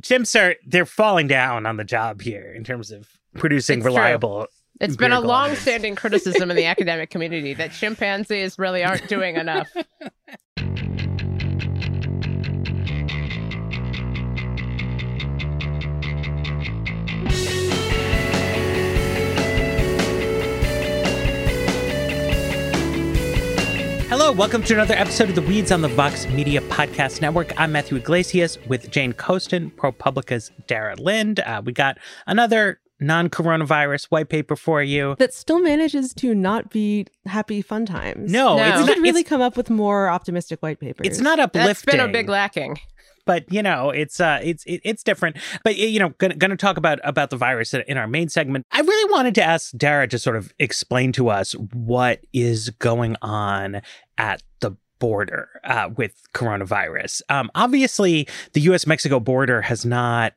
chimps are they're falling down on the job here in terms of producing It's true. reliable. It's been a long-standing criticism in the academic community that chimpanzees really aren't doing enough. Hello, welcome to another episode of the Weeds on the Vox Media Podcast Network. I'm Matthew Yglesias with Jane Coaston, ProPublica's Dara Lind. Uh, we got another non-coronavirus white paper for you. that still manages to not be happy fun times. No, No. it's we not. should really it's, come up with more optimistic white papers. it's not That's uplifting. been a big lacking. But you know it's uh it's it, it's different. But you know gonna, gonna talk about about the virus in our main segment. I really wanted to ask dara to sort of explain to us what is going on at the border uh, with coronavirus. Um obviously the us mexico border has not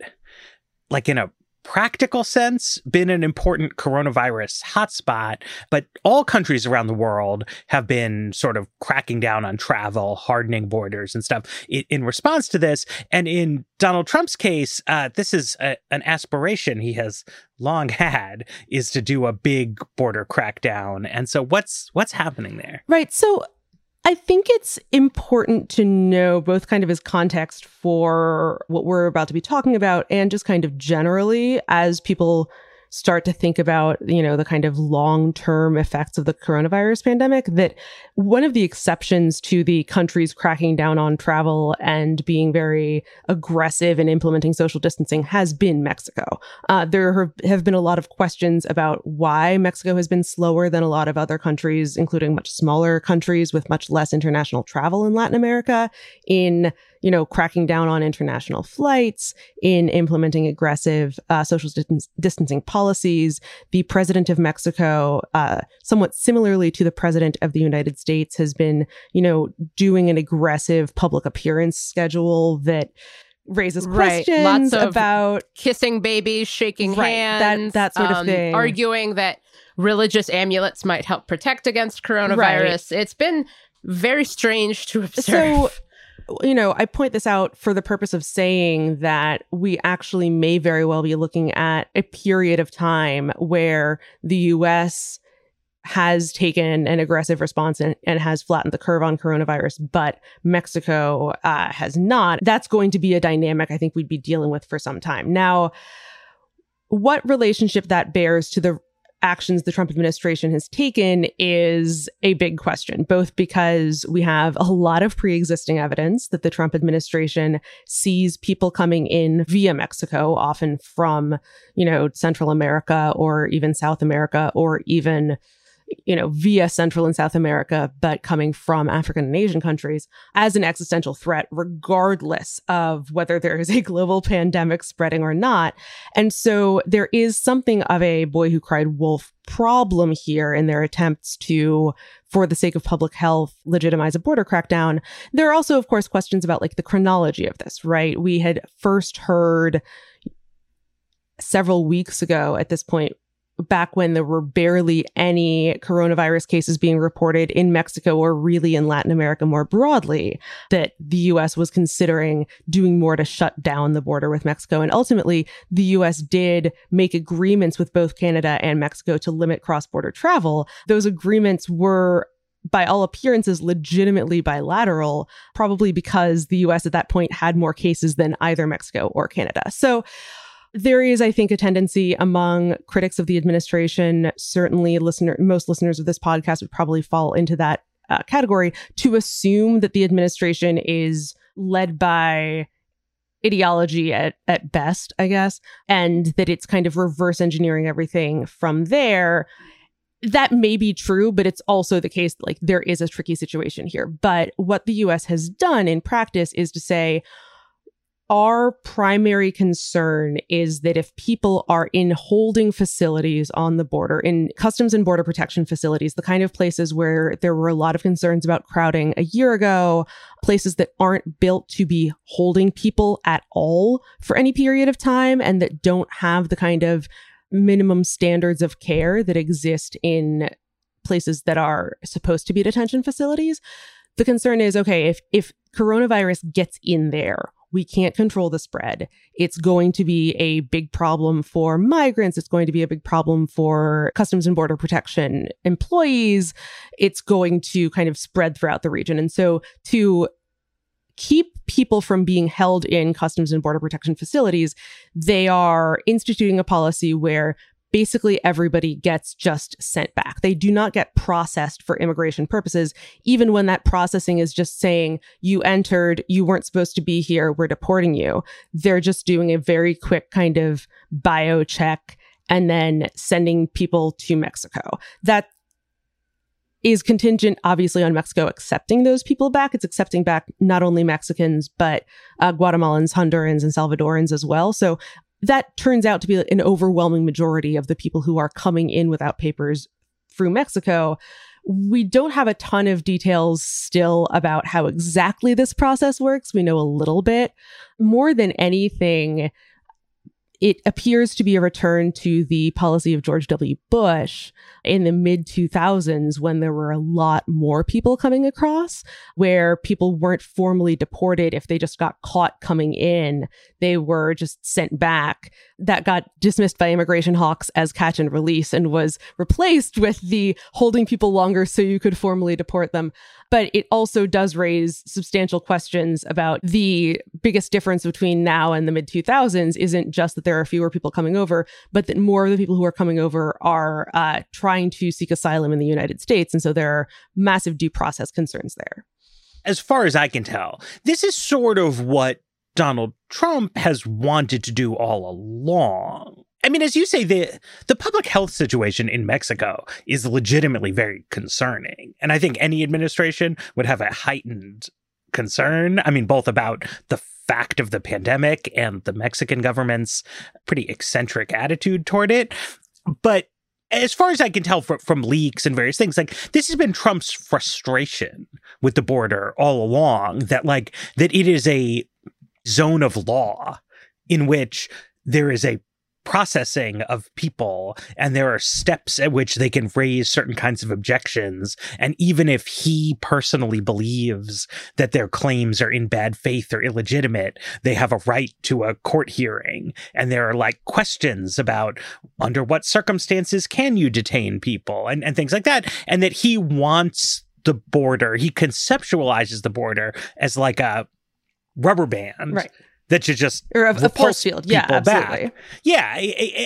like in a practical sense been an important coronavirus hotspot but all countries around the world have been sort of cracking down on travel hardening borders and stuff in, in response to this. And in donald trump's case uh, this is a, an aspiration he has long had is to do a big border crackdown. And so what's what's happening there? Right. So I think it's important to know both kind of as context for what we're about to be talking about and just kind of generally as people start to think about, you know, the kind of long-term effects of the coronavirus pandemic that one of the exceptions to the countries cracking down on travel and being very aggressive in implementing social distancing has been Mexico. Uh, there have been a lot of questions about why Mexico has been slower than a lot of other countries, including much smaller countries with much less international travel in Latin America, in you know cracking down on international flights, in implementing aggressive uh, social distance- distancing policies. The president of Mexico, uh, somewhat similarly to the president of the United States, has been you know doing an aggressive public appearance schedule that raises Right. questions Lots of about Kissing babies, shaking Right. Hands, that sort of um, thing. Arguing that religious amulets might help protect against coronavirus. It's been very strange to observe. So, you know, I point this out for the purpose of saying that we actually may very well be looking at a period of time where the US has taken an aggressive response and, and has flattened the curve on coronavirus, but Mexico uh, has not. That's going to be a dynamic I think we'd be dealing with for some time. Now, what relationship that bears to the actions the Trump administration has taken is a big question, both because we have a lot of pre existing evidence that the Trump administration sees people coming in via Mexico, often from, you know, Central America or even South America or even you know, via Central and South America, but coming from African and Asian countries as an existential threat, regardless of whether there is a global pandemic spreading or not. And so there is something of a boy who cried wolf problem here in their attempts to, for the sake of public health, legitimize a border crackdown. There are also, of course, questions about like the chronology of this, right? We had first heard several weeks ago at this point back when there were barely any coronavirus cases being reported in Mexico or really in Latin America more broadly, that the US was considering doing more to shut down the border with Mexico. And ultimately, the US did make agreements with both Canada and Mexico to limit cross border travel. Those agreements were by all appearances, legitimately bilateral, probably because the US at that point had more cases than either Mexico or Canada. So there is, I think, a tendency among critics of the administration, certainly listener, most listeners of this podcast would probably fall into that uh, category, to assume that the administration is led by ideology at, at best, I guess, and that it's kind of reverse engineering everything from there that may be true, but it's also the case like there is a tricky situation here. But what the US has done in practice is to say, our primary concern is that if people are in holding facilities on the border, in customs and border protection facilities, the kind of places where there were a lot of concerns about crowding a year ago, places that aren't built to be holding people at all for any period of time and that don't have the kind of minimum standards of care that exist in places that are supposed to be detention facilities. The concern is okay, if if coronavirus gets in there, we can't control the spread. It's going to be a big problem for migrants. It's going to be a big problem for Customs and Border Protection employees. It's going to kind of spread throughout the region. And so to keep people from being held in customs and border protection facilities, they are instituting a policy where basically everybody gets just sent back. They do not get processed for immigration purposes, even when that processing is just saying, you entered, you weren't supposed to be here, we're deporting you. They're just doing a very quick kind of bio check and then sending people to Mexico. That is contingent, obviously, on Mexico accepting those people back. It's accepting back not only Mexicans, but uh, Guatemalans, Hondurans, and Salvadorans as well. So that turns out to be an overwhelming majority of the people who are coming in without papers through Mexico. We don't have a ton of details still about how exactly this process works. We know a little bit. More than anything, it appears to be a return to the policy of George W. Bush in the mid 2000s when there were a lot more people coming across, where people weren't formally deported if they just got caught coming in. They were just sent back. That got dismissed by immigration hawks as catch and release and was replaced with the holding people longer so you could formally deport them but it also does raise substantial questions about the biggest difference between now and the mid 2000s isn't just that there are fewer people coming over, but that more of the people who are coming over are uh, trying to seek asylum in the United States. And so there are massive due process concerns there. As far as I can tell, this is sort of what Donald Trump has wanted to do all along. I mean, as you say, the the public health situation in Mexico is legitimately very concerning. And I think any administration would have a heightened concern. I mean, both about the fact of the pandemic and the Mexican government's pretty eccentric attitude toward it. But as far as I can tell from, from leaks and various things, like this has been Trump's frustration with the border all along that like that it is a zone of law in which there is a processing of people and there are steps at which they can raise certain kinds of objections. And even if he personally believes that their claims are in bad faith or illegitimate they have a right to a court hearing. And there are like questions about under what circumstances can you detain people and, and things like that. And that he wants the border he conceptualizes the border as like a rubber band. Right that you just or a, a pulse field. Yeah, absolutely. Back. Yeah,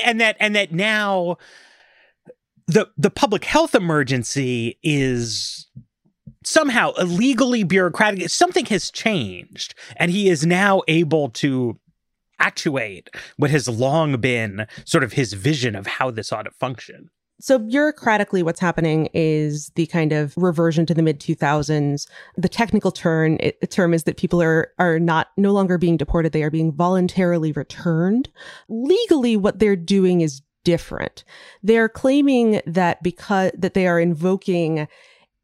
and that and that now the the public health emergency is somehow illegally bureaucratic. Something has changed, and he is now able to actuate what has long been sort of his vision of how this ought to function. So, bureaucratically, what's happening is the kind of reversion to the mid 2000s. The technical turn it, term is that people are are not no longer being deported; they are being voluntarily returned. Legally, what they're doing is different. They're claiming that because that they are invoking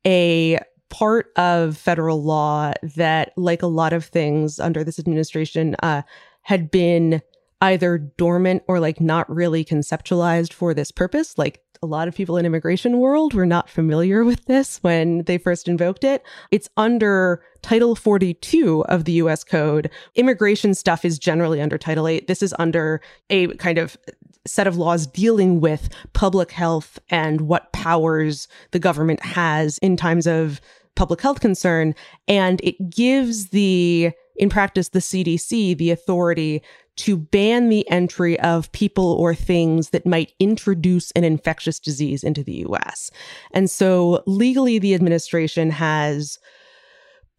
a part of federal law that, like a lot of things under this administration, uh, had been either dormant or like not really conceptualized for this purpose. Like a lot of people in immigration world were not familiar with this when they first invoked it. It's under Title 42 of the US Code. Immigration stuff is generally under Title 8. This is under a kind of set of laws dealing with public health and what powers the government has in times of public health concern. And it gives the, in practice, the CDC the authority to ban the entry of people or things that might introduce an infectious disease into the US. And so legally, the administration has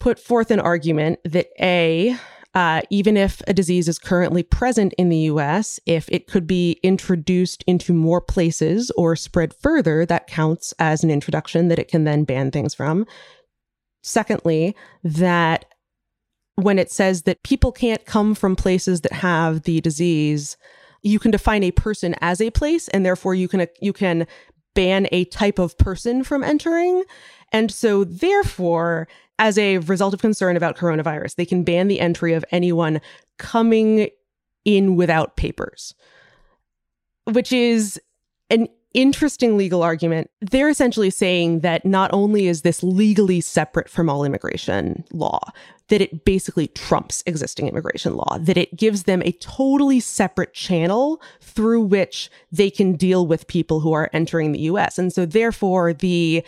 put forth an argument that A, uh, even if a disease is currently present in the US, if it could be introduced into more places or spread further, that counts as an introduction that it can then ban things from. Secondly, that when it says that people can't come from places that have the disease, you can define a person as a place, and therefore you can you can ban a type of person from entering. And so, therefore, as a result of concern about coronavirus, they can ban the entry of anyone coming in without papers, which is an interesting legal argument. They're essentially saying that not only is this legally separate from all immigration law, that it basically trumps existing immigration law, that it gives them a totally separate channel through which they can deal with people who are entering the US. And so, therefore, the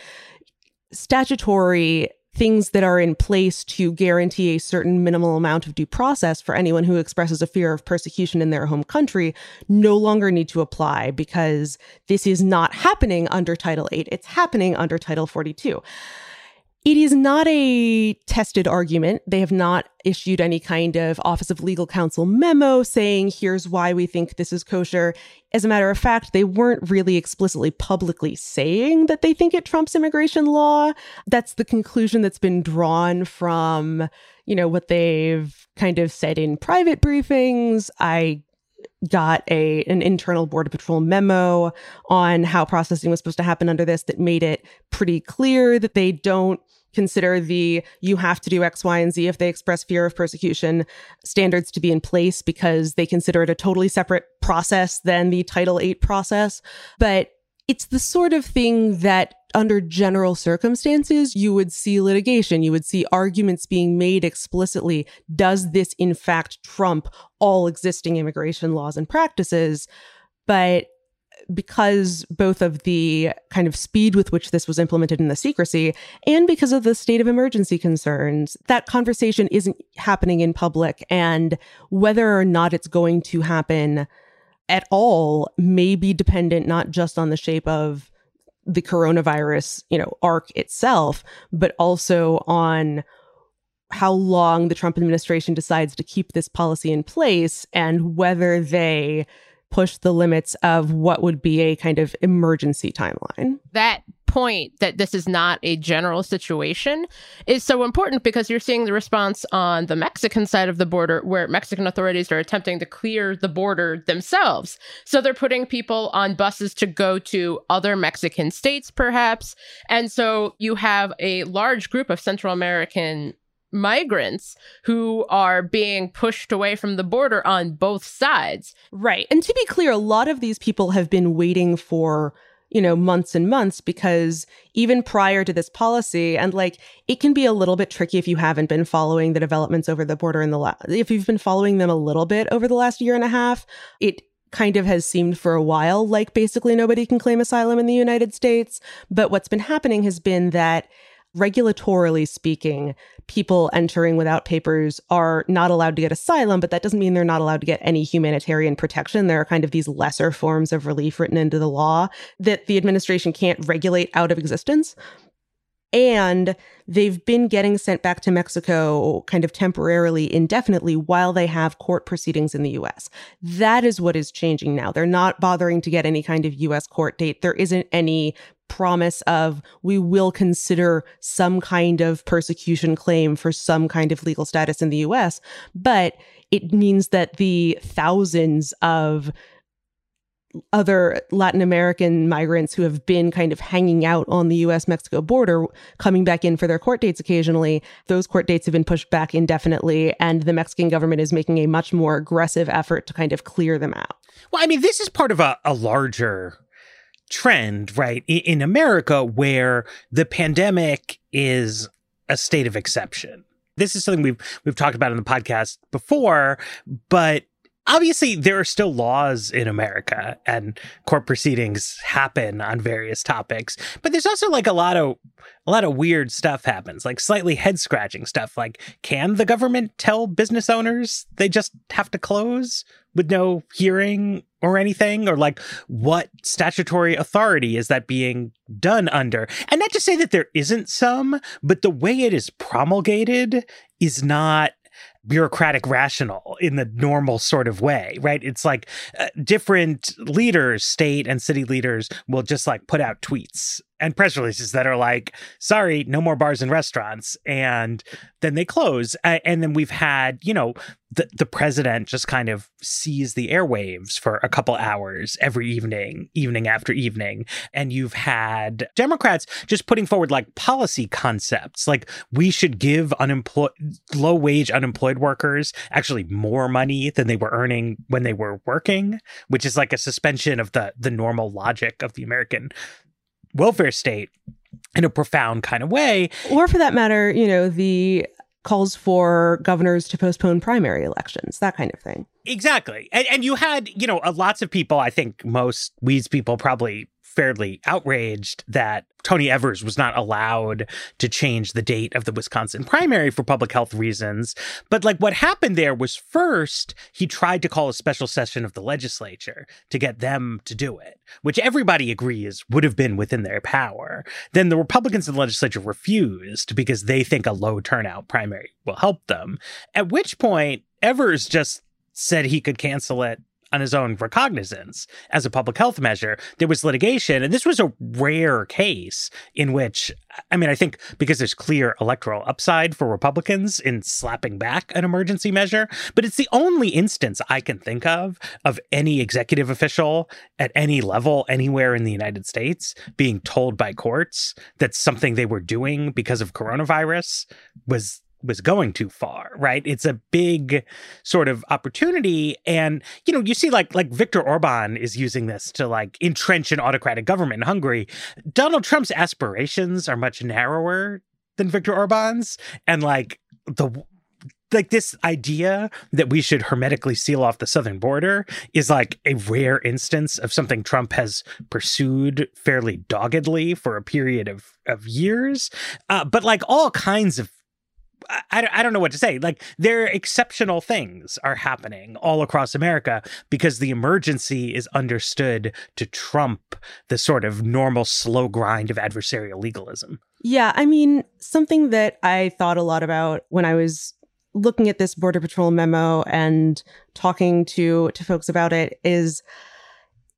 statutory things that are in place to guarantee a certain minimal amount of due process for anyone who expresses a fear of persecution in their home country no longer need to apply because this is not happening under Title 8. It's happening under Title 42. It is not a tested argument. They have not issued any kind of Office of Legal Counsel memo saying, here's why we think this is kosher. As a matter of fact, they weren't really explicitly publicly saying that they think it trumps immigration law. That's the conclusion that's been drawn from, you know, what they've kind of said in private briefings. I got a an internal border patrol memo on how processing was supposed to happen under this that made it pretty clear that they don't consider the you have to do X, Y, and Z if they express fear of persecution standards to be in place because they consider it a totally separate process than the Title VIII process. But it's the sort of thing that under general circumstances, you would see litigation. You would see arguments being made explicitly. Does this in fact trump all existing immigration laws and practices? But because both of the kind of speed with which this was implemented in the secrecy and because of the state of emergency concerns, that conversation isn't happening in public. And whether or not it's going to happen at all may be dependent not just on the shape of the coronavirus, you know, arc itself, but also on how long the Trump administration decides to keep this policy in place and whether they push the limits of what would be a kind of emergency timeline. That point that this is not a general situation is so important because you're seeing the response on the Mexican side of the border where Mexican authorities are attempting to clear the border themselves. So they're putting people on buses to go to other Mexican states, perhaps. And so you have a large group of Central American migrants who are being pushed away from the border on both sides. Right. And to be clear, a lot of these people have been waiting for you know, months and months because even prior to this policy, and like it can be a little bit tricky if you haven't been following the developments over the border in the last, if you've been following them a little bit over the last year and a half, it kind of has seemed for a while like basically nobody can claim asylum in the United States. But what's been happening has been that regulatorily speaking, people entering without papers are not allowed to get asylum, but that doesn't mean they're not allowed to get any humanitarian protection. There are kind of these lesser forms of relief written into the law that the administration can't regulate out of existence. And they've been getting sent back to Mexico kind of temporarily, indefinitely, while they have court proceedings in the US. That is what is changing now. They're not bothering to get any kind of US court date. There isn't any promise of we will consider some kind of persecution claim for some kind of legal status in the US, but it means that the thousands of other Latin American migrants who have been kind of hanging out on the US Mexico border, coming back in for their court dates occasionally. Those court dates have been pushed back indefinitely, and the Mexican government is making a much more aggressive effort to kind of clear them out. Well, I mean, this is part of a, a larger trend, right, in America where the pandemic is a state of exception. This is something we've we've talked about in the podcast before, but obviously there are still laws in America and court proceedings happen on various topics, but there's also like a lot of a lot of weird stuff happens, like slightly head scratching stuff. Like, can the government tell business owners they just have to close with no hearing or anything? Or like, what statutory authority is that being done under? And not to say that there isn't some, but the way it is promulgated is not bureaucratic rational in the normal sort of way, right? It's like uh, different leaders, state and city leaders will just like put out tweets and press releases that are like, sorry, no more bars and restaurants. And then they close. And then we've had, you know, the, the president just kind of seize the airwaves for a couple hours every evening, evening after evening. And you've had Democrats just putting forward like policy concepts, like we should give unemployed, low wage unemployed workers actually more money than they were earning when they were working, which is like a suspension of the, the normal logic of the American welfare state in a profound kind of way. Or for that matter, you know, the calls for governors to postpone primary elections, that kind of thing. Exactly. And, and you had, you know, uh, lots of people, I think most Weeds people probably fairly outraged that Tony Evers was not allowed to change the date of the Wisconsin primary for public health reasons. But like what happened there was first, he tried to call a special session of the legislature to get them to do it, which everybody agrees would have been within their power. Then the Republicans in the legislature refused because they think a low turnout primary will help them. At which point, Evers just said he could cancel it on his own recognizance as a public health measure. There was litigation, and this was a rare case in which, I mean, I think because there's clear electoral upside for Republicans in slapping back an emergency measure, but it's the only instance I can think of of any executive official at any level anywhere in the United States being told by courts that something they were doing because of coronavirus was was going too far, right? It's a big sort of opportunity. And, you know, you see like like Viktor Orban is using this to like entrench an autocratic government in Hungary. Donald Trump's aspirations are much narrower than Viktor Orban's. And like the like this idea that we should hermetically seal off the southern border is like a rare instance of something Trump has pursued fairly doggedly for a period of of years. Uh, but like all kinds of I, I don't know what to say. Like, there are exceptional things are happening all across America because the emergency is understood to trump the sort of normal slow grind of adversarial legalism. Yeah. I mean, something that I thought a lot about when I was looking at this Border Patrol memo and talking to, to folks about it is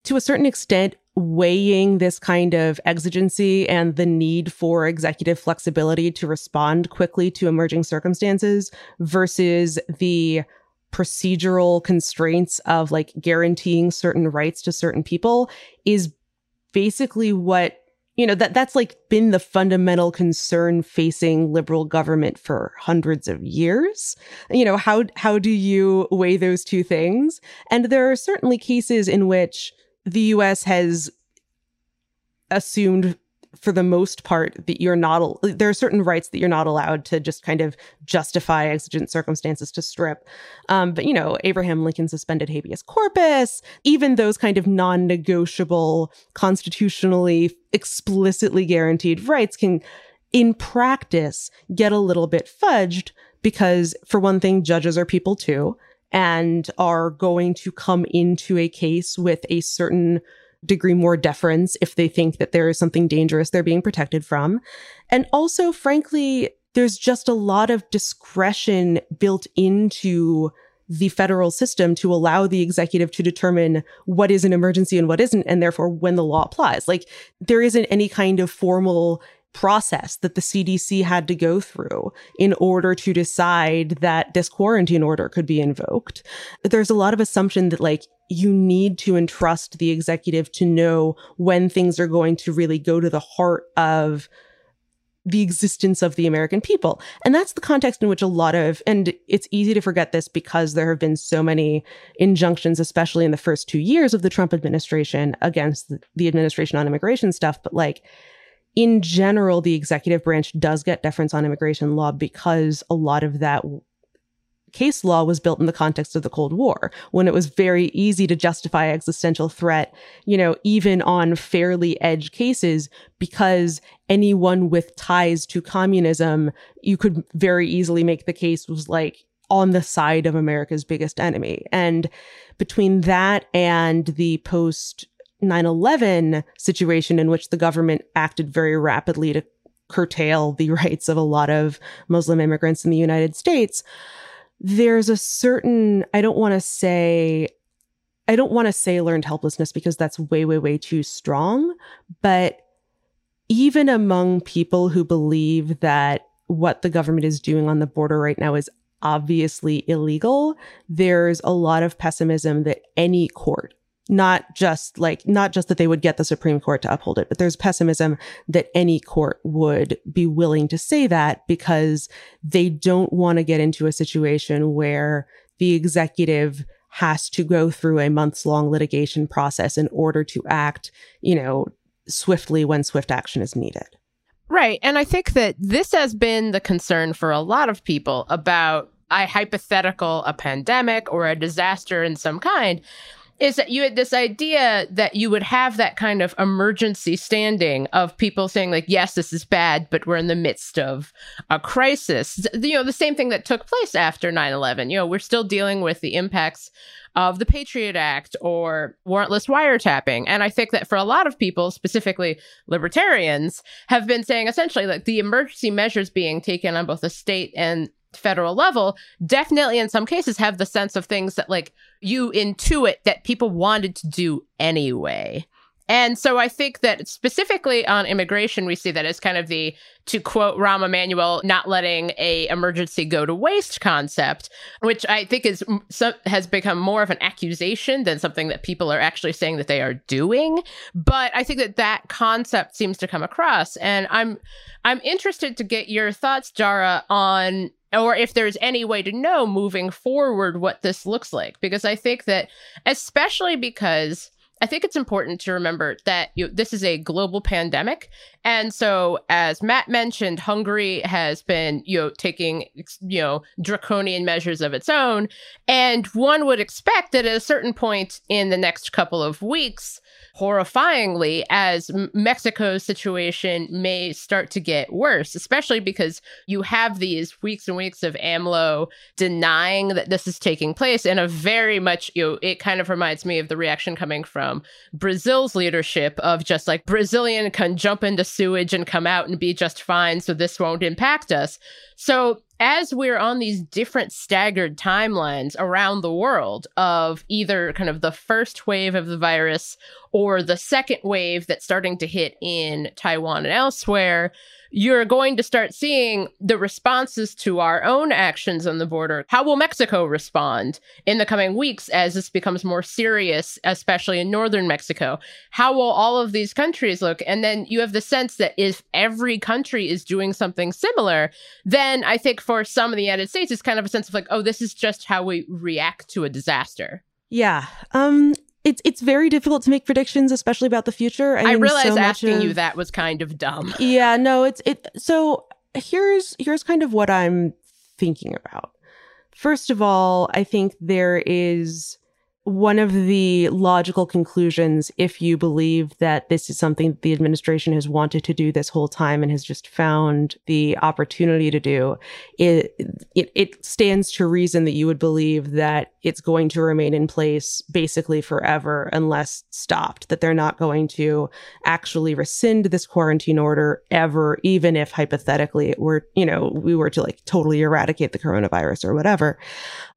to a certain extent, weighing this kind of exigency and the need for executive flexibility to respond quickly to emerging circumstances versus the procedural constraints of like guaranteeing certain rights to certain people is basically what you know that that's like been the fundamental concern facing liberal government for hundreds of years. You know how how do you weigh those two things? And there are certainly cases in which the US has assumed for the most part that you're not there are certain rights that you're not allowed to just kind of justify exigent circumstances to strip. Um, but you know abraham lincoln suspended habeas corpus even those kind of non-negotiable constitutionally explicitly guaranteed rights can in practice get a little bit fudged because for one thing judges are people too and are going to come into a case with a certain degree more deference if they think that there is something dangerous they're being protected from. And also, frankly, there's just a lot of discretion built into the federal system to allow the executive to determine what is an emergency and what isn't, and therefore when the law applies. Like there isn't any kind of formal process that the CDC had to go through in order to decide that this quarantine order could be invoked. There's a lot of assumption that like you need to entrust the executive to know when things are going to really go to the heart of the existence of the American people. And that's the context in which a lot of, and it's easy to forget this because there have been so many injunctions, especially in the first two years of the Trump administration against the administration on immigration stuff. But like, in general, the executive branch does get deference on immigration law because a lot of that case law was built in the context of the Cold War, when it was very easy to justify existential threat, you know, even on fairly edge cases, because anyone with ties to communism, you could very easily make the case was like on the side of America's biggest enemy. And between that and the post 9 11 situation in which the government acted very rapidly to curtail the rights of a lot of Muslim immigrants in the United States, there's a certain, I don't want to say, I don't want to say learned helplessness because that's way, way, way too strong. But even among people who believe that what the government is doing on the border right now is obviously illegal, there's a lot of pessimism that any court not just like not just that they would get the supreme court to uphold it but there's pessimism that any court would be willing to say that because they don't want to get into a situation where the executive has to go through a months long litigation process in order to act you know swiftly when swift action is needed. Right and i think that this has been the concern for a lot of people about a hypothetical a pandemic or a disaster in some kind is that you had this idea that you would have that kind of emergency standing of people saying like yes this is bad but we're in the midst of a crisis. You know the same thing that took place after 9-11 you know we're still dealing with the impacts of the patriot act or warrantless wiretapping. And i think that for a lot of people specifically libertarians have been saying essentially like the emergency measures being taken on both the state and federal level definitely in some cases have the sense of things that like you intuit that people wanted to do anyway. And so I think that specifically on immigration, we see that as kind of the, to quote Rahm Emanuel, not letting a emergency go to waste concept, which I think is has become more of an accusation than something that people are actually saying that they are doing. But I think that that concept seems to come across, and I'm I'm interested to get your thoughts, Dara, on or if there's any way to know moving forward what this looks like. Because i think that especially because I think it's important to remember that you, this is a global pandemic, and so as Matt mentioned, Hungary has been you know taking you know draconian measures of its own, and one would expect that at a certain point in the next couple of weeks, horrifyingly as Mexico's situation may start to get worse, especially because you have these weeks and weeks of AMLO denying that this is taking place. In a very much, you know, it kind of reminds me of the reaction coming from Brazil's leadership of just like Brazilian can jump into sewage and come out and be just fine, so this won't impact us. So as we're on these different staggered timelines around the world of either kind of the first wave of the virus or the second wave that's starting to hit in Taiwan and elsewhere, you're going to start seeing the responses to our own actions on the border. How will Mexico respond in the coming weeks as this becomes more serious, especially in northern Mexico? How will all of these countries look? And then you have the sense that if every country is doing something similar, then I think for some of the United States, it's kind of a sense of like, oh, this is just how we react to a disaster. Yeah. Um it's it's very difficult to make predictions, especially about the future. I, I mean, realize so asking of, you that was kind of dumb. Yeah, no, it's it. So here's here's kind of what I'm thinking about. First of all, I think there is one of the logical conclusions, if you believe that this is something the administration has wanted to do this whole time and has just found the opportunity to do, it, it, it stands to reason that you would believe that it's going to remain in place basically forever unless stopped, that they're not going to actually rescind this quarantine order ever, even if hypothetically it were, you know, we were to like totally eradicate the coronavirus or whatever.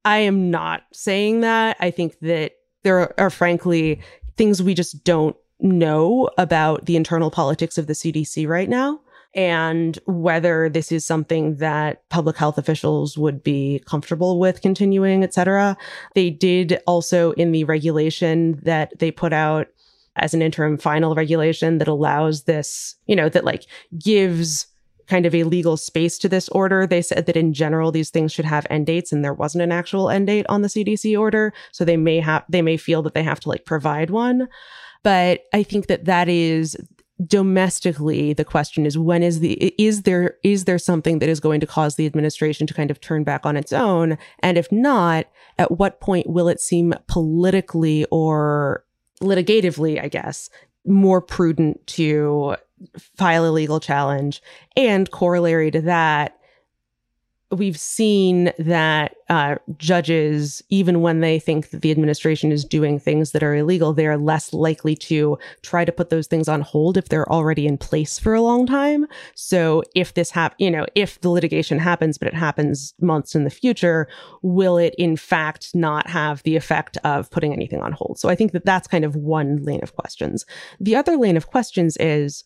I am not saying that. I think that there are, are frankly things we just don't know about the internal politics of the CDC right now and whether this is something that public health officials would be comfortable with continuing, et cetera. They did also in the regulation that they put out as an interim final regulation that allows this, you know, that like gives kind of a legal space to this order. They said that in general, these things should have end dates and there wasn't an actual end date on the CDC order. So they may have, they may feel that they have to like provide one. But I think that that is domestically the question is when is the is there is there something that is going to cause the administration to kind of turn back on its own and if not at what point will it seem politically or litigatively i guess more prudent to file a legal challenge and corollary to that we've seen that uh, judges, even when they think that the administration is doing things that are illegal, they are less likely to try to put those things on hold if they're already in place for a long time. So if this hap, you know, if the litigation happens, but it happens months in the future, will it in fact not have the effect of putting anything on hold? So I think that that's kind of one lane of questions. The other lane of questions is,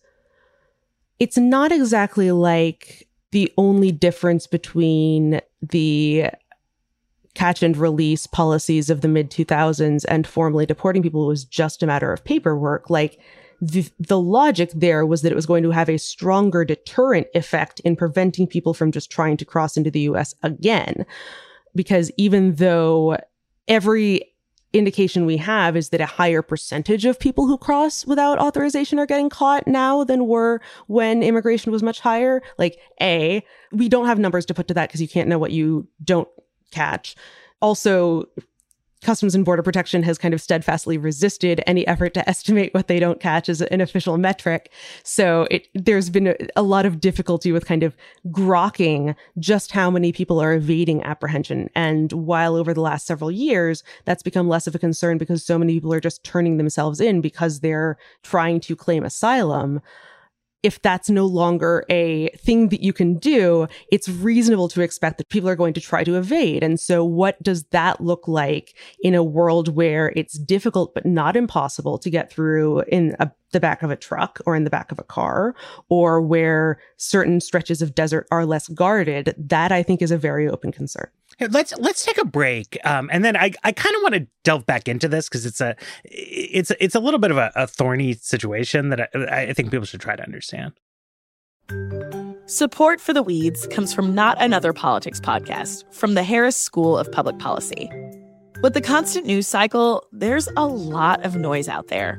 it's not exactly like the only difference between the catch and release policies of the mid 2000s and formally deporting people was just a matter of paperwork. Like the, the logic there was that it was going to have a stronger deterrent effect in preventing people from just trying to cross into the US again. Because even though every indication we have is that a higher percentage of people who cross without authorization are getting caught now than were when immigration was much higher. Like, A, we don't have numbers to put to that because you can't know what you don't catch. Also, Customs and Border Protection has kind of steadfastly resisted any effort to estimate what they don't catch as an official metric. So it, there's been a, a, lot of difficulty with kind of grokking just how many people are evading apprehension. And while over the last several years, that's become less of a concern because so many people are just turning themselves in because they're trying to claim asylum if that's no longer a thing that you can do, it's reasonable to expect that people are going to try to evade. And so, what does that look like in a world where it's difficult but not impossible to get through in a, the back of a truck or in the back of a car, or where certain stretches of desert are less guarded? That I think is a very open concern. Let's let's take a break, um, and then I, I kind of want to delve back into this because it's a it's it's a little bit of a, a thorny situation that I, I think people should try to understand. Support for the Weeds comes from Not Another Politics podcast from the Harris School of Public Policy. With the constant news cycle, there's a lot of noise out there.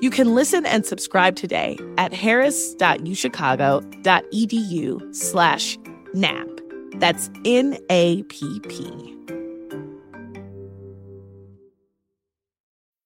You can listen and subscribe today at harris.uchicago.edu slash NAP. That's N-A-P-P.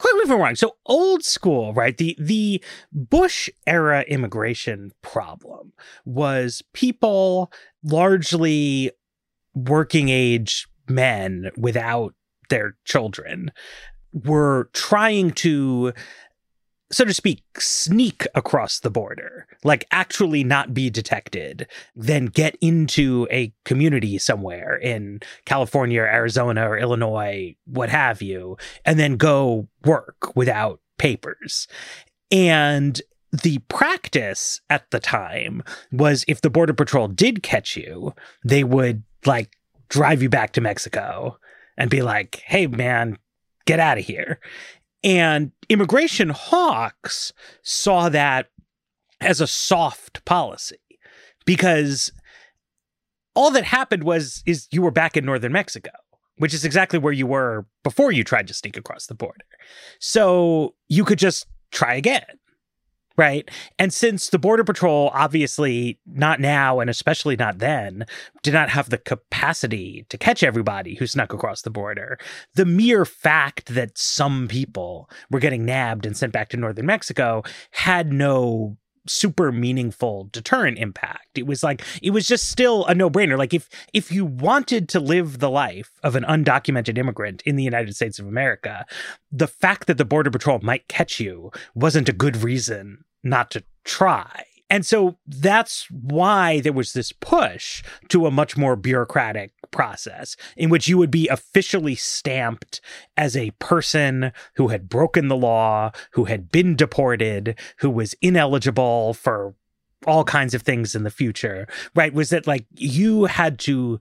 Correct me if I'm wrong. So old school, right? The the Bush era immigration problem was people largely working age men without their children were trying to so to speak, sneak across the border, like actually not be detected, then get into a community somewhere in California or Arizona or Illinois, what have you, and then go work without papers. And the practice at the time was if the Border Patrol did catch you, they would like drive you back to Mexico and be like, hey, man, get out of here. And immigration hawks saw that as a soft policy because all that happened was is you were back in northern Mexico, which is exactly where you were before you tried to sneak across the border. So you could just try again. Right. And since the Border Patrol, obviously not now and especially not then, did not have the capacity to catch everybody who snuck across the border, the mere fact that some people were getting nabbed and sent back to northern Mexico had no super meaningful deterrent impact. It was like it was just still a no-brainer. Like if if you wanted to live the life of an undocumented immigrant in the United States of America, the fact that the border patrol might catch you wasn't a good reason not to try. And so that's why there was this push to a much more bureaucratic process in which you would be officially stamped as a person who had broken the law, who had been deported, who was ineligible for all kinds of things in the future, right? Was that like you had to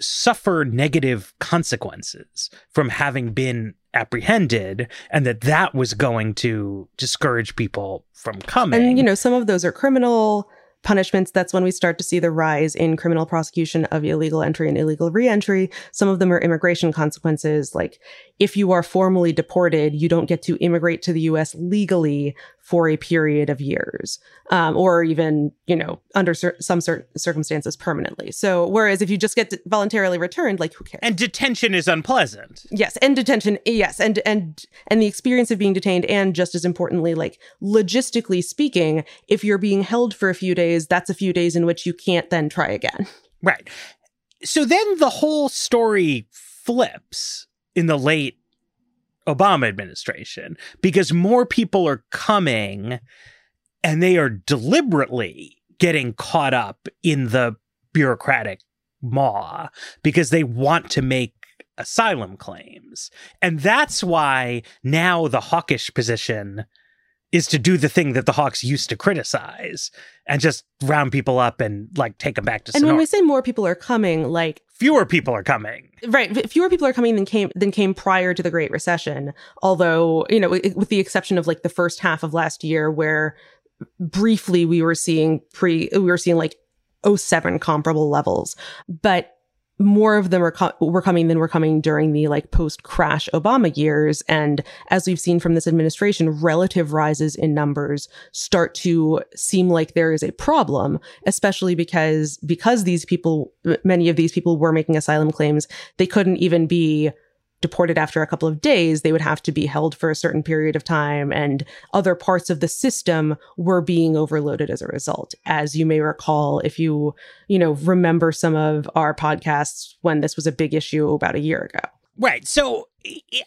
suffer negative consequences from having been apprehended and that that was going to discourage people from coming. And you know, some of those are criminal punishments, that's when we start to see the rise in criminal prosecution of illegal entry and illegal reentry. Some of them are immigration consequences, like if you are formally deported, you don't get to immigrate to the US legally for a period of years, um, or even, you know, under cer- some certain circumstances permanently. So, whereas if you just get voluntarily returned, like who cares? And detention is unpleasant. Yes, and detention, yes, and and and the experience of being detained, and just as importantly, like logistically speaking, if you're being held for a few days, that's a few days in which you can't then try again. Right. So then the whole story flips in the late Obama administration because more people are coming and they are deliberately getting caught up in the bureaucratic maw because they want to make asylum claims. And that's why now the hawkish position is to do the thing that the Hawks used to criticize and just round people up and like take them back to. School. And when we say more people are coming, like fewer people are coming, right? Fewer people are coming than came than came prior to the Great Recession. Although you know, with the exception of like the first half of last year, where briefly we were seeing pre, we were seeing like 07 comparable levels, but more of them are co- were coming than were coming during the like post crash Obama years. And as we've seen from this administration, relative rises in numbers start to seem like there is a problem, especially because, because these people, many of these people were making asylum claims, they couldn't even be deported after a couple of days, they would have to be held for a certain period of time, and other parts of the system were being overloaded as a result. As you may recall, if you, you know, remember some of our podcasts when this was a big issue about a year ago. Right. So,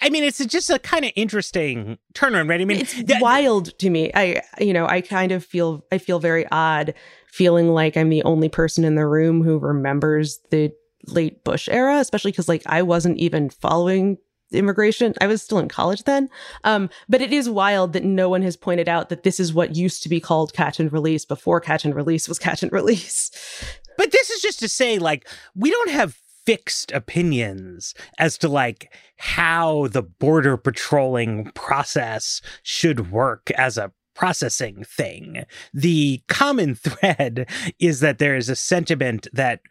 I mean, it's just a kind of interesting mm-hmm. turnaround, right? I mean, it's th- wild to me. I, you know, I kind of feel, I feel very odd feeling like I'm the only person in the room who remembers the late Bush era, especially because like I wasn't even following immigration. I was still in college then. Um, but it is wild that no one has pointed out that this is what used to be called catch and release before catch and release was catch and release. But this is just to say, like, we don't have fixed opinions as to like how the border patrolling process should work as a processing thing. The common thread is that there is a sentiment that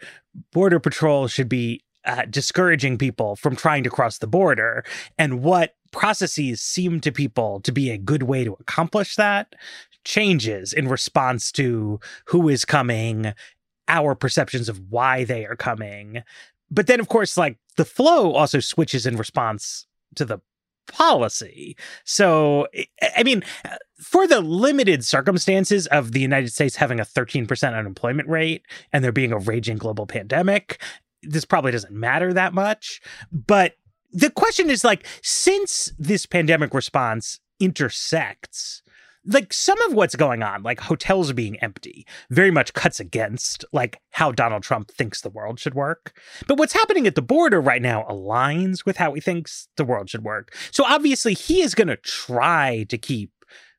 Border Patrol should be uh, discouraging people from trying to cross the border. And what processes seem to people to be a good way to accomplish that changes in response to who is coming, our perceptions of why they are coming. But then, of course, like the flow also switches in response to the policy. So, I mean, uh, for the limited circumstances of the United States having a 13% unemployment rate and there being a raging global pandemic, this probably doesn't matter that much. But the question is like, since this pandemic response intersects like some of what's going on, like hotels being empty, very much cuts against like how Donald Trump thinks the world should work. But what's happening at the border right now aligns with how he thinks the world should work. So obviously he is going to try to keep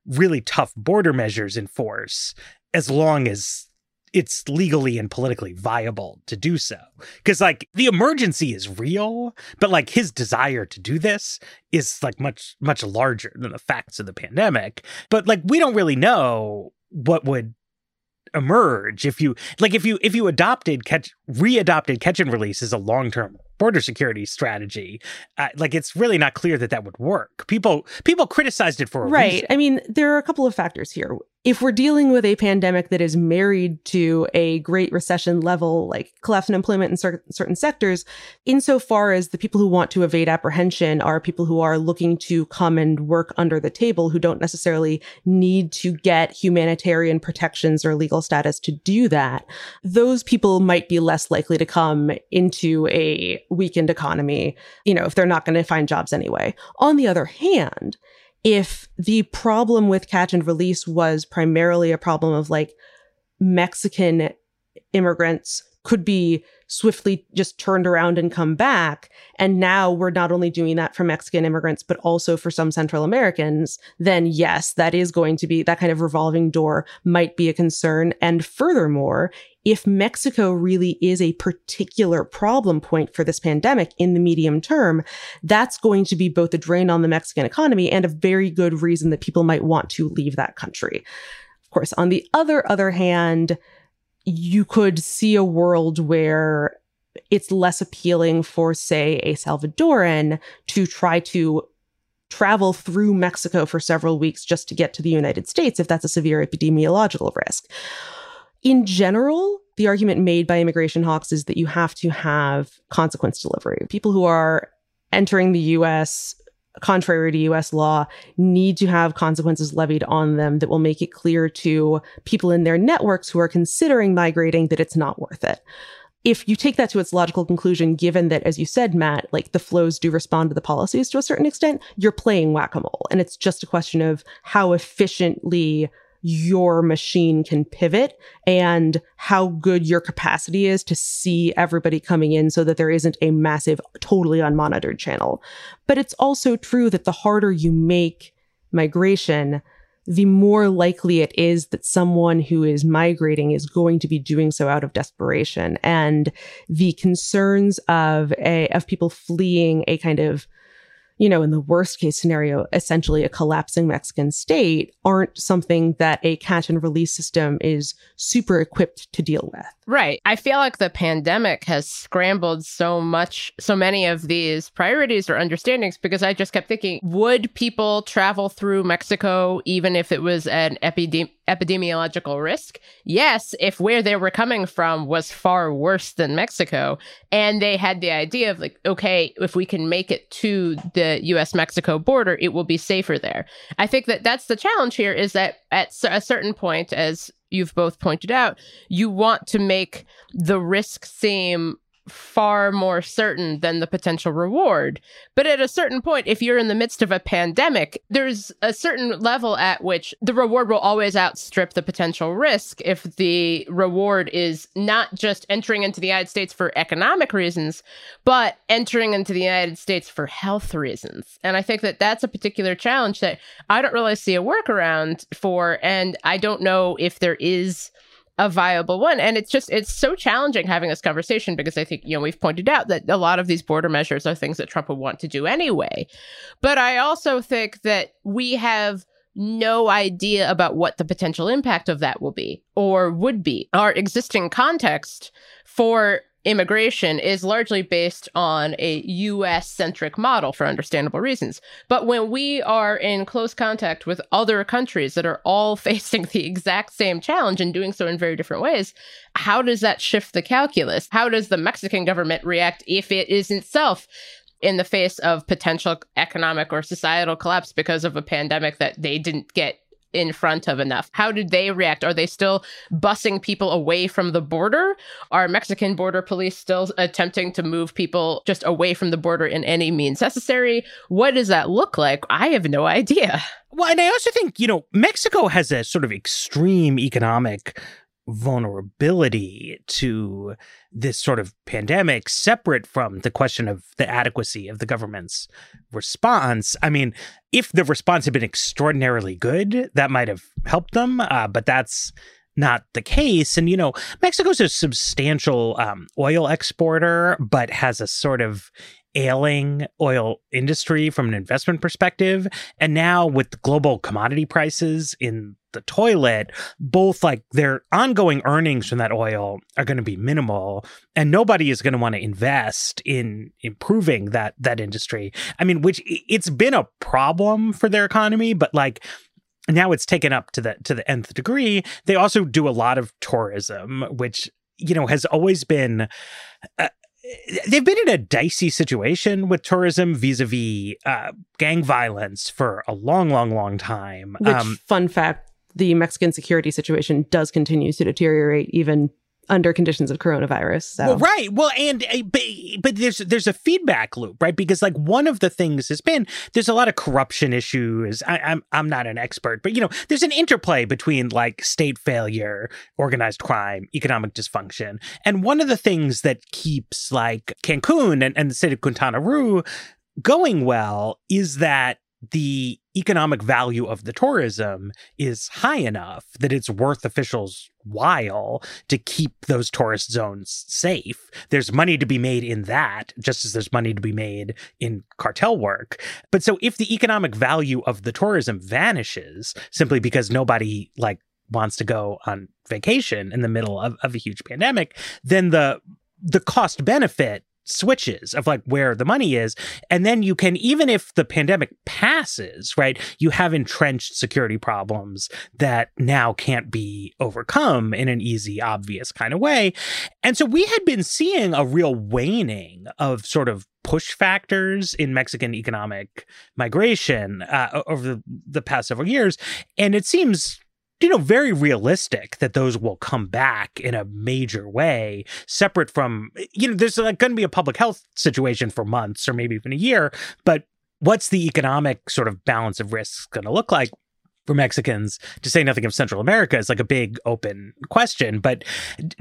really tough border measures in force as long as it's legally and politically viable to do so. Because, like, the emergency is real, but like his desire to do this is like much, much larger than the facts of the pandemic. But like, we don't really know what would emerge if you like if you if you adopted catch readopted catch and release as a long-term border security strategy uh, like it's really not clear that that would work. People people criticized it for a right. reason. i mean there are a couple of factors here. If we're dealing with a pandemic that is married to a great recession level, like collapse in employment in cer- certain sectors, insofar as the people who want to evade apprehension are people who are looking to come and work under the table, who don't necessarily need to get humanitarian protections or legal status to do that, those people might be less likely to come into a weakened economy, you know, if they're not going to find jobs anyway. On the other hand, if the problem with catch and release was primarily a problem of like Mexican immigrants could be swiftly just turned around and come back. And now we're not only doing that for Mexican immigrants, but also for some Central Americans, then yes, that is going to be that kind of revolving door might be a concern. And furthermore, if Mexico really is a particular problem point for this pandemic in the medium term, that's going to be both a drain on the Mexican economy and a very good reason that people might want to leave that country. Of course, on the other other hand, you could see a world where it's less appealing for, say, a Salvadoran to try to travel through Mexico for several weeks just to get to the United States if that's a severe epidemiological risk. In general, the argument made by immigration hawks is that you have to have consequence delivery. People who are entering the US contrary to US law, need to have consequences levied on them that will make it clear to people in their networks who are considering migrating that it's not worth it. If you take that to its logical conclusion, given that, as you said, Matt, like the flows do respond to the policies to a certain extent, you're playing whack a mole. And it's just a question of how efficiently your machine can pivot and how good your capacity is to see everybody coming in so that there isn't a massive, totally unmonitored channel. But it's also true that the harder you make migration, the more likely it is that someone who is migrating is going to be doing so out of desperation. And the concerns of a, of people fleeing a kind of you know, in the worst case scenario, essentially a collapsing Mexican state aren't something that a catch and release system is super equipped to deal with. Right. I feel like the pandemic has scrambled so much, so many of these priorities or understandings because I just kept thinking, would people travel through Mexico even if it was an epidemiological risk? Yes, if where they were coming from was far worse than Mexico. And they had the idea of like, okay, if we can make it to the US Mexico border, it will be safer there. I think that that's the challenge here is that at a certain point, as you've both pointed out, you want to make the risk seem far more certain than the potential reward. But at a certain point, if you're in the midst of a pandemic, there's a certain level at which the reward will always outstrip the potential risk if the reward is not just entering into the United States for economic reasons, but entering into the United States for health reasons. And I think that that's a particular challenge that I don't really see a workaround for. And I don't know if there is a viable one. And it's just, it's so challenging having this conversation because I think, you know, we've pointed out that a lot of these border measures are things that Trump would want to do anyway. But I also think that we have no idea about what the potential impact of that will be or would be. Our existing context for immigration is largely based on a US centric model for understandable reasons. But when we are in close contact with other countries that are all facing the exact same challenge and doing so in very different ways, how does that shift the calculus? How does the Mexican government react if it is itself in the face of potential economic or societal collapse because of a pandemic that they didn't get in front of enough. How did they react? Are they still busing people away from the border? Are Mexican border police still attempting to move people just away from the border in any means necessary? What does that look like? I have no idea. Well, and I also think, you know, Mexico has a sort of extreme economic vulnerability to this sort of pandemic separate from the question of the adequacy of the government's response. I mean, if the response had been extraordinarily good, that might have helped them, uh, but that's not the case. And, you know, Mexico's a substantial um, oil exporter, but has a sort of ailing oil industry from an investment perspective. And now with global commodity prices in the toilet, both like their ongoing earnings from that oil are going to be minimal and nobody is going to want to invest in improving that that industry. I mean, which it's been a problem for their economy, but like now it's taken up to the to the nth degree. They also do a lot of tourism, which you know has always been uh, they've been in a dicey situation with tourism vis-a-vis uh, gang violence for a long long long time which um, fun fact the mexican security situation does continue to deteriorate even under conditions of coronavirus. So. Well, right. Well, and uh, but, but there's there's a feedback loop, right? Because like one of the things has been there's a lot of corruption issues. I, I'm I'm not an expert, but you know there's an interplay between like state failure, organized crime, economic dysfunction, and one of the things that keeps like Cancun and, and the state of Quintana Roo going well is that the economic value of the tourism is high enough that it's worth officials while to keep those tourist zones safe. There's money to be made in that, just as there's money to be made in cartel work. But so if the economic value of the tourism vanishes simply because nobody like wants to go on vacation in the middle of, of a huge pandemic, then the the cost benefit switches of like where the money is. And then you can, even if the pandemic passes, right, you have entrenched security problems that now can't be overcome in an easy, obvious kind of way. And so we had been seeing a real waning of sort of push factors in Mexican economic migration uh, over the, the past several years. And it seems you know, very realistic that those will come back in a major way, separate from, you know, there's like going to be a public health situation for months or maybe even a year, but what's the economic sort of balance of risks going to look like? for Mexicans, to say nothing of Central America, is like a big open question. But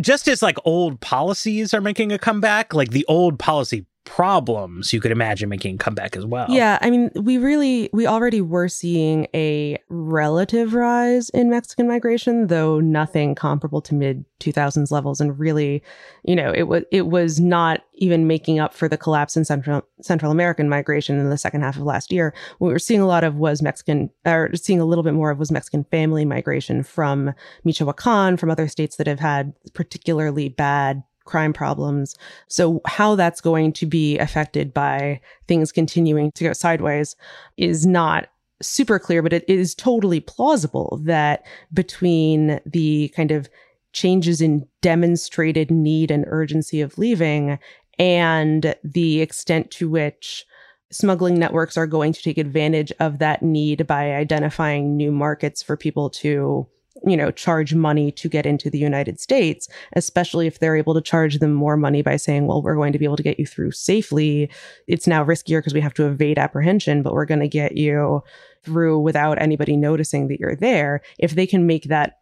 just as like old policies are making a comeback, like the old policy problems you could imagine making comeback as well. Yeah, I mean, we really we already were seeing a relative rise in Mexican migration, though nothing comparable to mid 2000s levels and really, you know, it was it was not even making up for the collapse in Central Central American migration in the second half of last year. What we were seeing a lot of was Mexican or seeing a little bit more of was Mexican family migration from Michoacan, from other states that have had particularly bad crime problems. So, how that's going to be affected by things continuing to go sideways is not super clear, but it is totally plausible that between the kind of changes in demonstrated need and urgency of leaving and the extent to which smuggling networks are going to take advantage of that need by identifying new markets for people to you know, charge money to get into the United States, especially if they're able to charge them more money by saying, well, we're going to be able to get you through safely. It's now riskier because we have to evade apprehension, but we're going to get you through without anybody noticing that you're there. If they can make that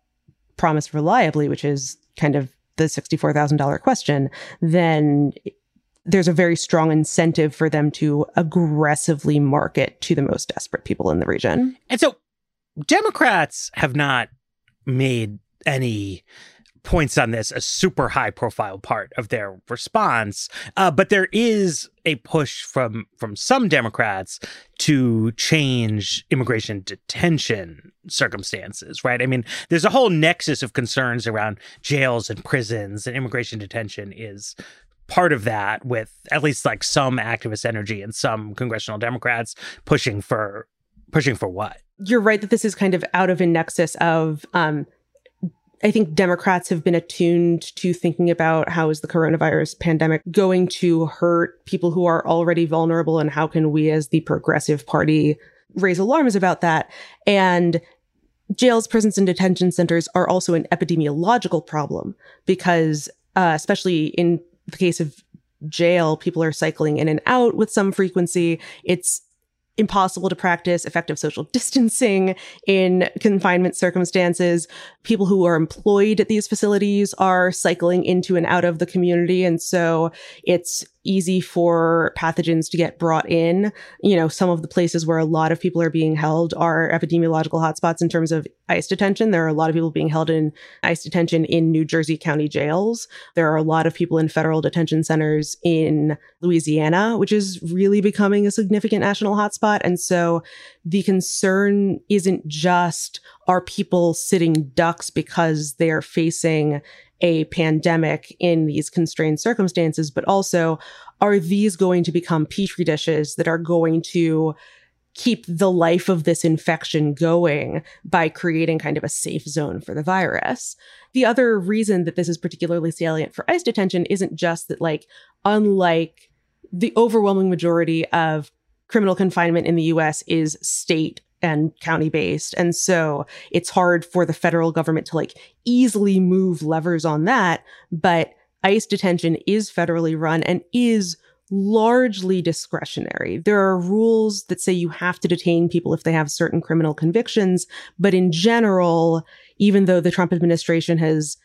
promise reliably, which is kind of the $64,000 question, then there's a very strong incentive for them to aggressively market to the most desperate people in the region. And so Democrats have not made any points on this a super high profile part of their response. Uh, but there is a push from from some democrats to change immigration detention circumstances right? I mean there's a whole nexus of concerns around jails and prisons and immigration detention is part of that with at least like some activist energy and some congressional democrats pushing for pushing for what you're right that this is kind of out of a nexus of um, I think Democrats have been attuned to thinking about how is the coronavirus pandemic going to hurt people who are already vulnerable and how can we as the progressive party raise alarms about that. And jails, prisons, and detention centers are also an epidemiological problem because, uh, especially in the case of jail, people are cycling in and out with some frequency. It's impossible to practice effective social distancing in confinement circumstances. People who are employed at these facilities are cycling into and out of the community. And so it's easy for pathogens to get brought in. You know, some of the places where a lot of people are being held are epidemiological hotspots in terms of ICE detention. There are a lot of people being held in ICE detention in New Jersey County jails. There are a lot of people in federal detention centers in Louisiana, which is really becoming a significant national hotspot. And so the concern isn't just are people sitting ducks because they're facing a pandemic in these constrained circumstances, but also are these going to become petri dishes that are going to keep the life of this infection going by creating kind of a safe zone for the virus. The other reason that this is particularly salient for ICE detention isn't just that, like, unlike the overwhelming majority of criminal confinement in the US is state and county based. And so it's hard for the federal government to like easily move levers on that. But ICE detention is federally run and is largely discretionary. There are rules that say you have to detain people if they have certain criminal convictions. But in general, even though the Trump administration has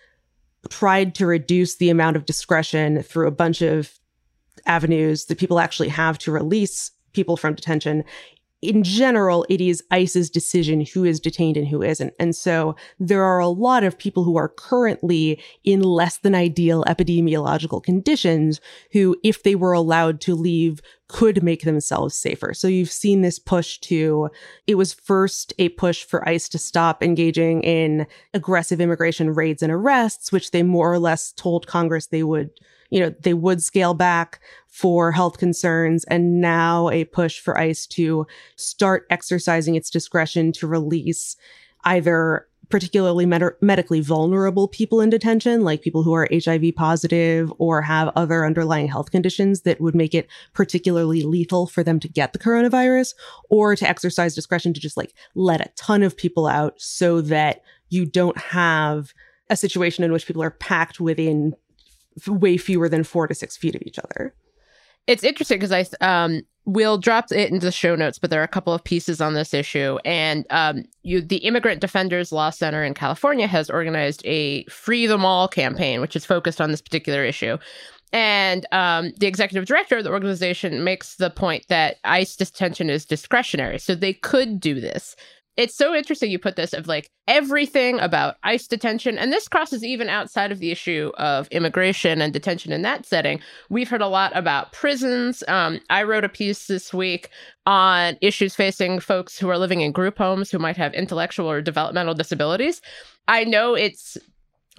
tried to reduce the amount of discretion through a bunch of avenues that people actually have to release people from detention, in general, it is ICE's decision who is detained and who isn't. And so there are a lot of people who are currently in less than ideal epidemiological conditions who, if they were allowed to leave, could make themselves safer. So you've seen this push to, it was first a push for ICE to stop engaging in aggressive immigration raids and arrests, which they more or less told Congress they would you know, they would scale back for health concerns and now a push for ICE to start exercising its discretion to release either particularly med- medically vulnerable people in detention, like people who are HIV positive or have other underlying health conditions that would make it particularly lethal for them to get the coronavirus, or to exercise discretion to just like let a ton of people out so that you don't have a situation in which people are packed within way fewer than four to six feet of each other. It's interesting because I um we'll drop it into the show notes, but there are a couple of pieces on this issue. And um, you, the Immigrant Defenders Law Center in California has organized a Free Them All campaign, which is focused on this particular issue. And um, the executive director of the organization makes the point that ICE detention is discretionary. So they could do this it's so interesting you put this of like everything about ICE detention, and this crosses even outside of the issue of immigration and detention in that setting. We've heard a lot about prisons. Um, I wrote a piece this week on issues facing folks who are living in group homes who might have intellectual or developmental disabilities. I know it's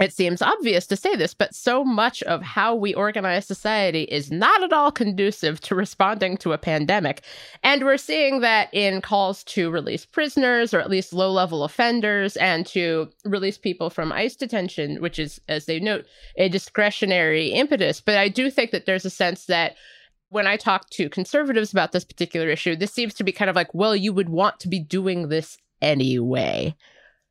it seems obvious to say this, but so much of how we organize society is not at all conducive to responding to a pandemic. And we're seeing that in calls to release prisoners or at least low level offenders and to release people from ICE detention, which is, as they note, a discretionary impetus. But I do think that there's a sense that when I talk to conservatives about this particular issue, this seems to be kind of like, well, you would want to be doing this anyway.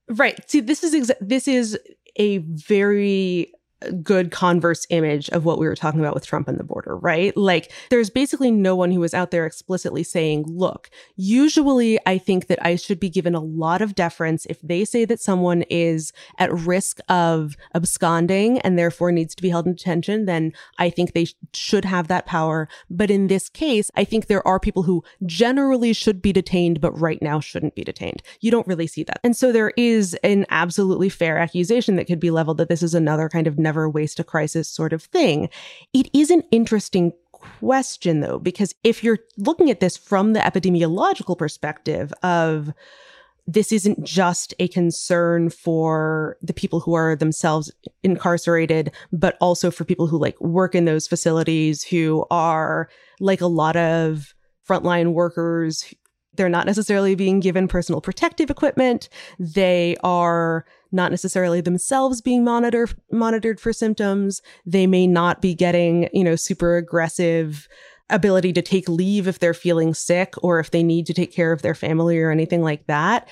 Right. See, this is exa- this is a very good converse image of what we were talking about with Trump and the border, right? Like there's basically no one who was out there explicitly saying, look, usually I think that ICE should be given a lot of deference if they say that someone is at risk of absconding and therefore needs to be held in detention, then I think they sh- should have that power. But in this case, I think there are people who generally should be detained, but right now shouldn't be detained. You don't really see that. And so there is an absolutely fair accusation that could be leveled that this is another kind of never waste a crisis sort of thing. It is an interesting question though, because if you're looking at this from the epidemiological perspective of this isn't just a concern for the people who are themselves incarcerated, but also for people who like work in those facilities who are like a lot of frontline workers. They're not necessarily being given personal protective equipment. They are not necessarily themselves being monitored monitored for symptoms. They may not be getting, you know, super aggressive ability to take leave if they're feeling sick or if they need to take care of their family or anything like that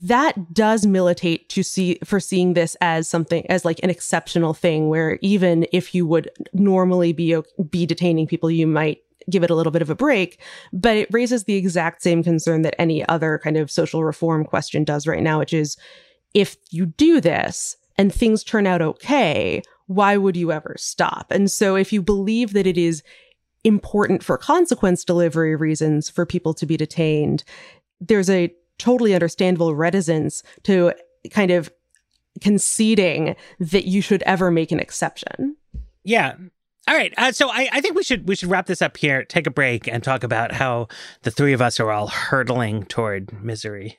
that does militate to see for seeing this as something as like an exceptional thing where even if you would normally be be detaining people you might give it a little bit of a break but it raises the exact same concern that any other kind of social reform question does right now which is if you do this and things turn out okay, why would you ever stop? And so if you believe that it is important for consequence delivery reasons for people to be detained, there's a totally understandable reticence to kind of conceding that you should ever make an exception. Yeah. All right. Uh, so I, I think we should we should wrap this up here, take a break, and talk about how the three of us are all hurtling toward misery.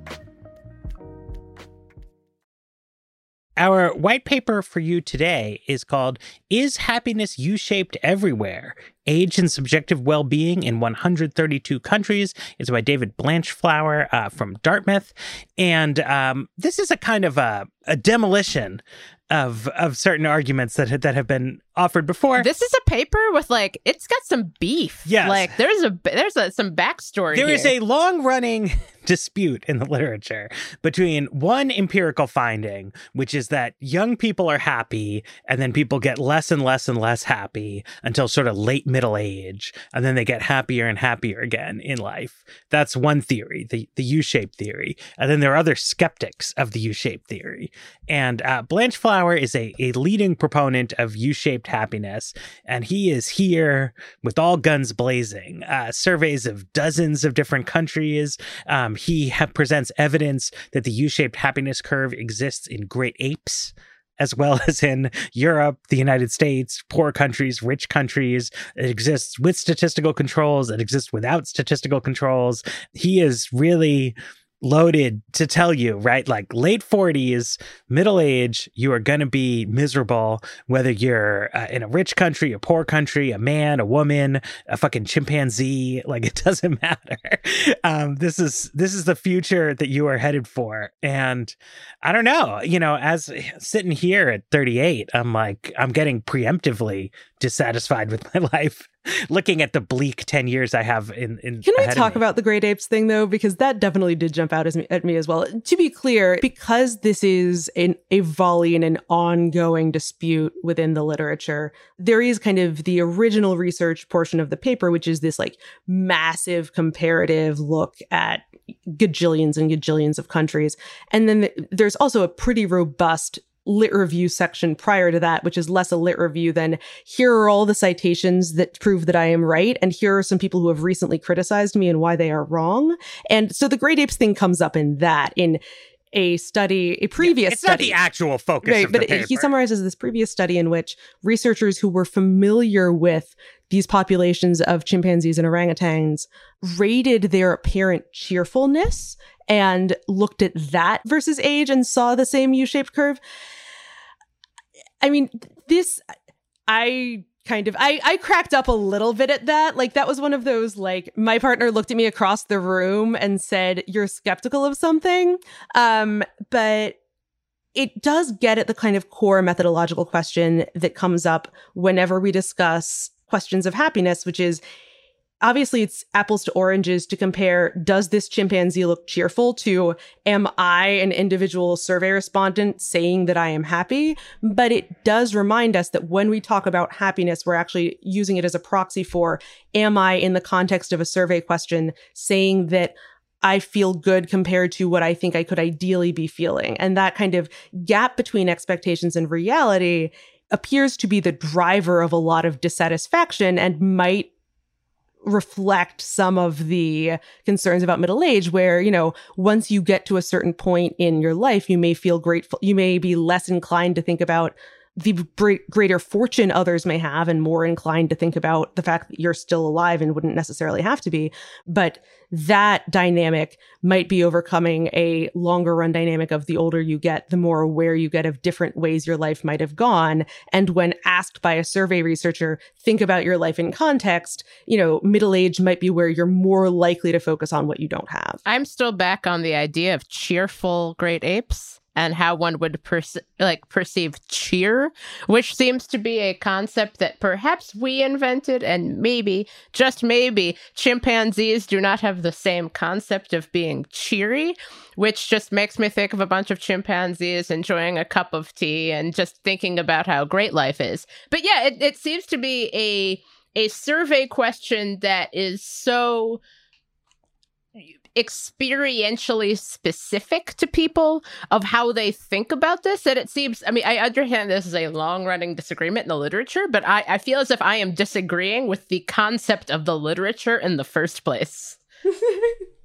Our white paper for you today is called Is Happiness U Shaped Everywhere? Age and Subjective Well Being in 132 Countries. It's by David Blanchflower uh, from Dartmouth. And um, this is a kind of a, a demolition of of certain arguments that that have been offered before. This is a paper with like it's got some beef. Yes. like there's a there's a, some backstory. There here. is a long running dispute in the literature between one empirical finding, which is that young people are happy, and then people get less and less and less happy until sort of late middle age, and then they get happier and happier again in life. That's one theory, the the U-shaped theory, and then there are other skeptics of the U-shaped theory. And uh, Blanchflower is a, a leading proponent of U-shaped happiness, and he is here with all guns blazing. Uh, surveys of dozens of different countries. Um, he ha- presents evidence that the U-shaped happiness curve exists in great apes as well as in Europe, the United States, poor countries, rich countries. It exists with statistical controls, it exists without statistical controls. He is really loaded to tell you, right? Like late 40s, middle age, you are going to be miserable, whether you're uh, in a rich country, a poor country, a man, a woman, a fucking chimpanzee. Like it doesn't matter. Um, this is this is the future that you are headed for, and I don't know. You know, as sitting here at 38, I'm like I'm getting preemptively dissatisfied with my life looking at the bleak 10 years I have in, in Can we talk about the great apes thing though? Because that definitely did jump out as me, at me as well. To be clear, because this is an, a volley and an ongoing dispute within the literature, there is kind of the original research portion of the paper, which is this like massive comparative look at gajillions and gajillions of countries. And then there's also a pretty robust lit review section prior to that, which is less a lit review than here are all the citations that prove that I am right. And here are some people who have recently criticized me and why they are wrong. And so the Great Apes thing comes up in that, in a study, a previous yeah, it's study. not the actual focus right, but he summarizes this previous study in which researchers who were familiar with these populations of chimpanzees and orangutans rated their apparent cheerfulness and looked at that versus age and saw the same U-shaped curve. I mean, this I kind of I I cracked up a little bit at that. Like that was one of those like my partner looked at me across the room and said, "You're skeptical of something." Um, but it does get at the kind of core methodological question that comes up whenever we discuss questions of happiness, which is obviously it's apples to oranges to compare does this chimpanzee look cheerful to am i an individual survey respondent saying that i am happy but it does remind us that when we talk about happiness we're actually using it as a proxy for am i in the context of a survey question saying that I feel good compared to what I think I could ideally be feeling. And that kind of gap between expectations and reality appears to be the driver of a lot of dissatisfaction and might reflect some of the concerns about middle age where you know once you get to a certain point in your life you may feel grateful you may be less inclined to think about the greater fortune others may have and more inclined to think about the fact that you're still alive and wouldn't necessarily have to be. But that dynamic might be overcoming a longer run dynamic of the older you get, the more aware you get of different ways your life might have gone. And when asked by a survey researcher, think about your life in context, you know, middle age might be where you're more likely to focus on what you don't have. I'm still back on the idea of cheerful great apes and how one would perce- like perceive cheer, which seems to be a concept that perhaps we invented, and maybe, just maybe, chimpanzees do not have the same concept of being cheery, which just makes me think of a bunch of chimpanzees enjoying a cup of tea and just thinking about how great life is. But yeah, it, it seems to be a a survey question that is so experientially specific to people of how they think about this that it seems i mean i understand this is a long running disagreement in the literature but I, I feel as if i am disagreeing with the concept of the literature in the first place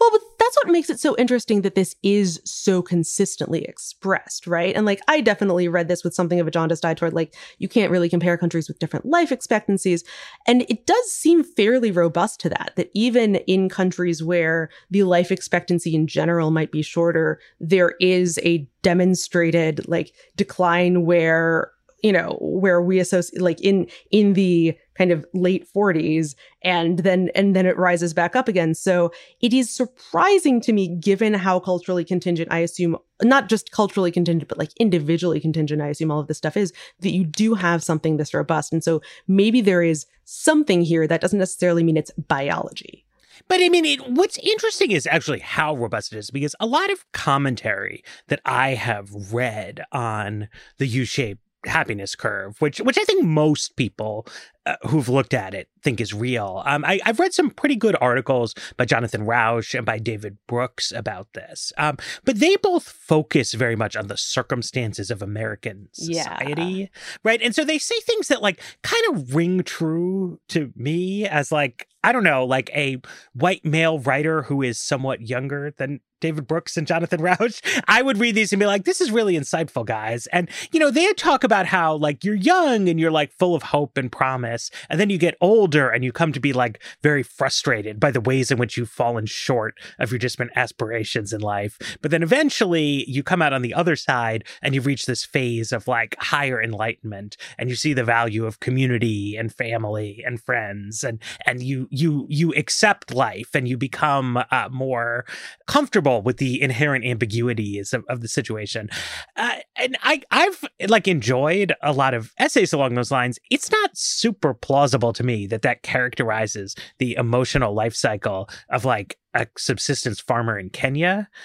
Well, but that's what makes it so interesting that this is so consistently expressed, right? And like, I definitely read this with something of a jaundiced eye toward like, you can't really compare countries with different life expectancies. And it does seem fairly robust to that, that even in countries where the life expectancy in general might be shorter, there is a demonstrated like decline where you know where we associate like in in the kind of late 40s and then and then it rises back up again. So it is surprising to me given how culturally contingent i assume not just culturally contingent but like individually contingent i assume all of this stuff is that you do have something this robust. And so maybe there is something here that doesn't necessarily mean it's biology. But I mean, it, what's interesting is actually how robust it is because a lot of commentary that I have read on the U shaped happiness curve, which which I think most people uh, who've looked at it think is real. Um, I, have read some pretty good articles by Jonathan Rauch and by David Brooks about this, um, but they both focus very much on the circumstances of American society, yeah. right? And so they say things that like kind of ring true to me as like I don't know, like a white male writer who is somewhat younger than David Brooks and Jonathan Rauch, I would read these and be like, this is really insightful, guys. And, you know, they talk about how, like, you're young and you're, like, full of hope and promise. And then you get older and you come to be, like, very frustrated by the ways in which you've fallen short of your different aspirations in life. But then eventually you come out on the other side and you reach this phase of, like, higher enlightenment and you see the value of community and family and friends and, and you, you, you accept life and you become uh, more comfortable comfortable with the inherent ambiguities of, of the situation. Uh, and I, I've like enjoyed a lot of essays along those lines. It's not super plausible to me that that characterizes the emotional life cycle of like a subsistence farmer in Kenya.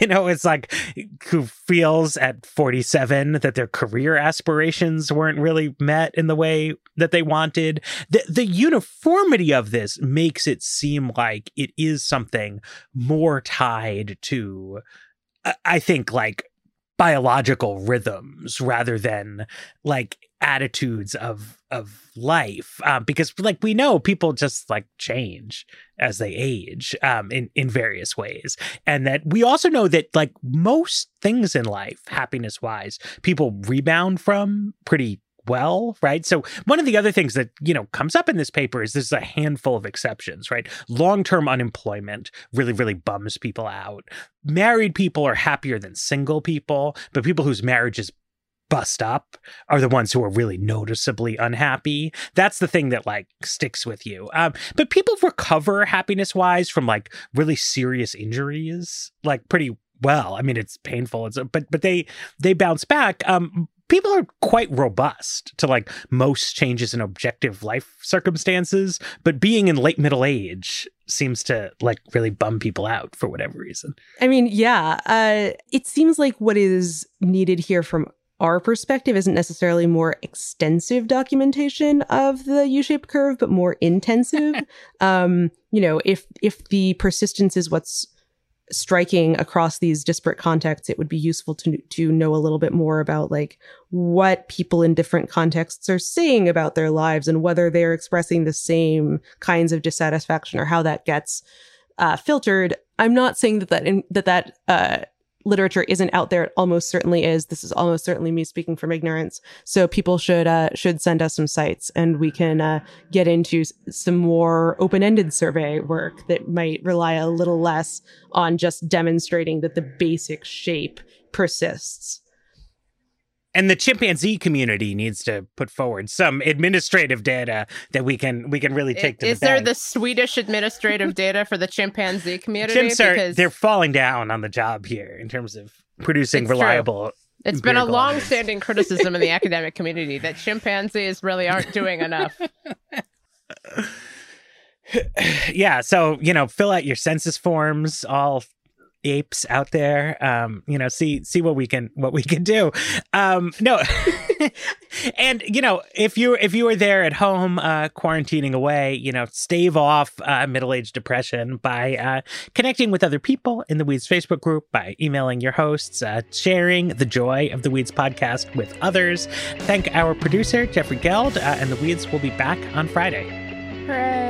You know, it's like who feels at 47 that their career aspirations weren't really met in the way that they wanted. The, the uniformity of this makes it seem like it is something more tied to, I think, like biological rhythms rather than like attitudes of of life um, because like we know people just like change as they age um, in in various ways and that we also know that like most things in life happiness wise people rebound from pretty well, right? So one of the other things that, you know, comes up in this paper is there's a handful of exceptions, right? Long-term unemployment really really bums people out. Married people are happier than single people, but people whose marriages bust up are the ones who are really noticeably unhappy. That's the thing that like sticks with you. Um, but people recover happiness wise from like really serious injuries, like pretty well. I mean, it's painful. It's but but they they bounce back. Um, people are quite robust to like most changes in objective life circumstances, but being in late middle age seems to like really bum people out for whatever reason. I mean, yeah, uh, it seems like what is needed here from our perspective isn't necessarily more extensive documentation of the U-shaped curve, but more intensive. um, you know, if if the persistence is what's striking across these disparate contexts, it would be useful to to know a little bit more about like what people in different contexts are saying about their lives and whether they're expressing the same kinds of dissatisfaction or how that gets uh, filtered. I'm not saying that that in, that that uh, literature isn't out there, it almost certainly is. This is almost certainly me speaking from ignorance. So people should uh, should send us some sites, and we can uh, get into some more open ended survey work that might rely a little less on just demonstrating that the basic shape persists. And the chimpanzee community needs to put forward some administrative data that we can we can really take to Is the there bank. the Swedish administrative data for the chimpanzee community? Chimps are Because they're falling down on the job here in terms of producing It's true. reliable. it's been a long-standing criticism in the academic community that chimpanzees really aren't doing enough. yeah, so you know, fill out your census forms, all apes out there. Um, you know, see see what we can what we can do. Um, no, and you know, if you if you are there at home uh, quarantining away, you know, stave off uh, middle age depression by uh, connecting with other people in the Weeds Facebook group, by emailing your hosts, uh, sharing the joy of the Weeds podcast with others. Thank our producer Jeffrey Geld, uh, and the Weeds will be back on Friday. Hooray!